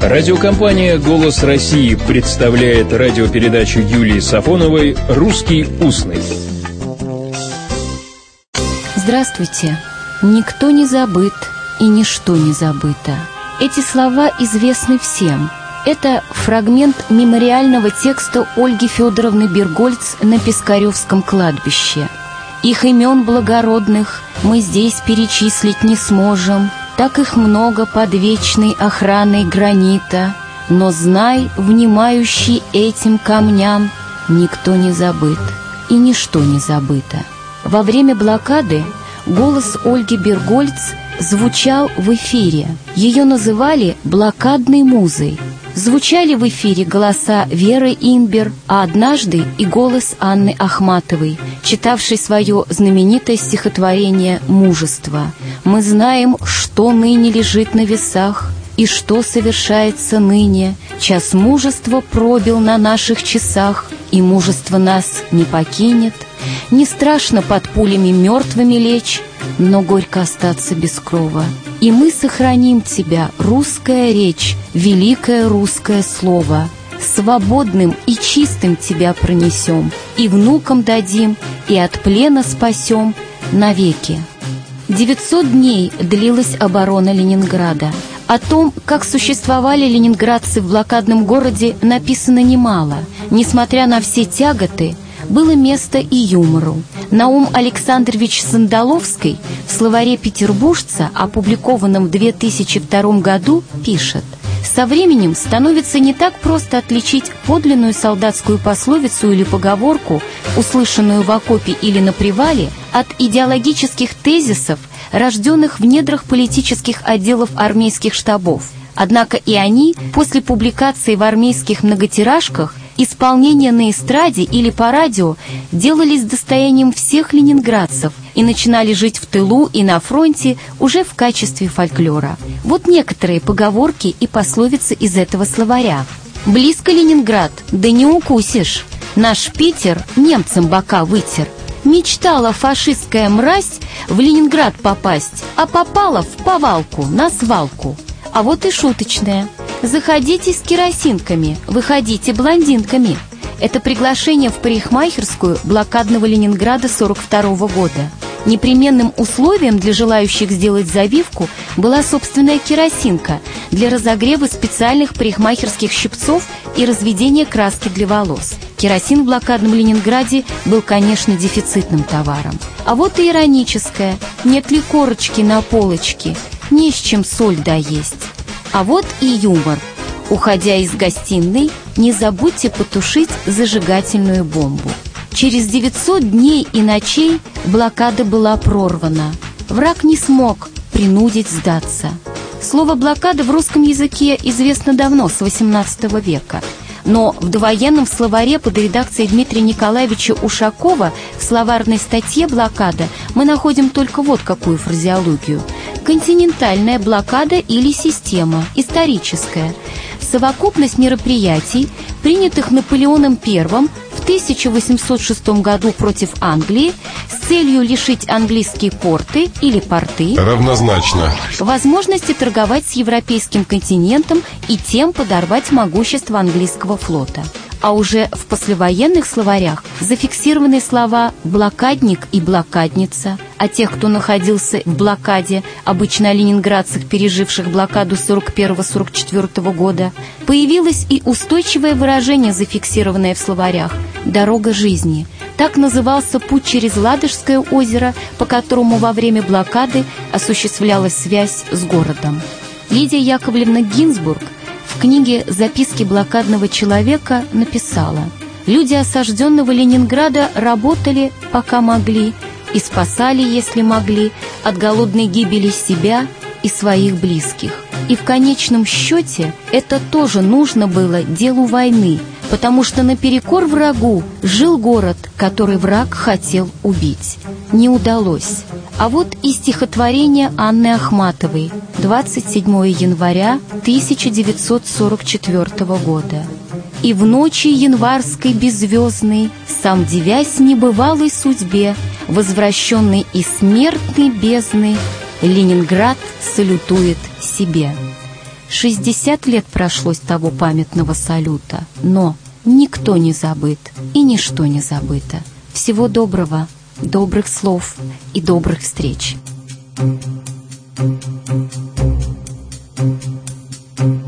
Радиокомпания «Голос России» представляет радиопередачу Юлии Сафоновой «Русский устный». Здравствуйте. Никто не забыт и ничто не забыто. Эти слова известны всем. Это фрагмент мемориального текста Ольги Федоровны Бергольц на Пискаревском кладбище. Их имен благородных мы здесь перечислить не сможем, так их много под вечной охраной гранита, но знай, внимающий этим камням, никто не забыт и ничто не забыто. Во время блокады голос Ольги Бергольц звучал в эфире. Ее называли «блокадной музой». Звучали в эфире голоса Веры Инбер, а однажды и голос Анны Ахматовой, читавшей свое знаменитое стихотворение «Мужество». «Мы знаем, что ныне лежит на весах, и что совершается ныне. Час мужества пробил на наших часах, и мужество нас не покинет. Не страшно под пулями мертвыми лечь, но горько остаться без крова. И мы сохраним тебя, русская речь, великое русское слово. Свободным и чистым тебя пронесем, и внукам дадим, и от плена спасем навеки. 900 дней длилась оборона Ленинграда. О том, как существовали ленинградцы в блокадном городе, написано немало. Несмотря на все тяготы, было место и юмору. Наум Александрович Сандаловский в словаре петербуржца, опубликованном в 2002 году, пишет «Со временем становится не так просто отличить подлинную солдатскую пословицу или поговорку, услышанную в окопе или на привале, от идеологических тезисов, рожденных в недрах политических отделов армейских штабов. Однако и они, после публикации в армейских многотиражках, исполнения на эстраде или по радио делались достоянием всех ленинградцев и начинали жить в тылу и на фронте уже в качестве фольклора. Вот некоторые поговорки и пословицы из этого словаря. «Близко Ленинград, да не укусишь. Наш Питер немцам бока вытер. Мечтала фашистская мразь в Ленинград попасть, а попала в повалку, на свалку. А вот и шуточная. Заходите с керосинками, выходите блондинками. Это приглашение в парикмахерскую блокадного Ленинграда 42 -го года. Непременным условием для желающих сделать завивку была собственная керосинка для разогрева специальных парикмахерских щипцов и разведения краски для волос. Керосин в блокадном Ленинграде был, конечно, дефицитным товаром. А вот и ироническое. Нет ли корочки на полочке? Не с чем соль доесть. А вот и юмор. Уходя из гостиной, не забудьте потушить зажигательную бомбу. Через 900 дней и ночей блокада была прорвана. Враг не смог принудить сдаться. Слово «блокада» в русском языке известно давно, с XVIII века. Но в довоенном словаре под редакцией Дмитрия Николаевича Ушакова в словарной статье «Блокада» мы находим только вот какую фразеологию. Континентальная блокада или система, историческая. Совокупность мероприятий, принятых Наполеоном I 1806 году против Англии с целью лишить английские порты или порты равнозначно возможности торговать с европейским континентом и тем подорвать могущество английского флота. А уже в послевоенных словарях зафиксированы слова «блокадник» и «блокадница», а тех, кто находился в блокаде, обычно о ленинградцах, переживших блокаду 41-44 года, появилось и устойчивое выражение, зафиксированное в словарях «дорога жизни». Так назывался путь через Ладожское озеро, по которому во время блокады осуществлялась связь с городом. Лидия Яковлевна Гинзбург в книге «Записки блокадного человека» написала «Люди осажденного Ленинграда работали, пока могли, и спасали, если могли, от голодной гибели себя и своих близких. И в конечном счете это тоже нужно было делу войны, потому что наперекор врагу жил город, который враг хотел убить. Не удалось. А вот и стихотворение Анны Ахматовой 27 января 1944 года. «И в ночи январской беззвездной, сам девясь небывалой судьбе, возвращенный из смертной бездны, Ленинград салютует себе». 60 лет прошло с того памятного салюта, но никто не забыт и ничто не забыто. Всего доброго, добрых слов и добрых встреч. Thank you.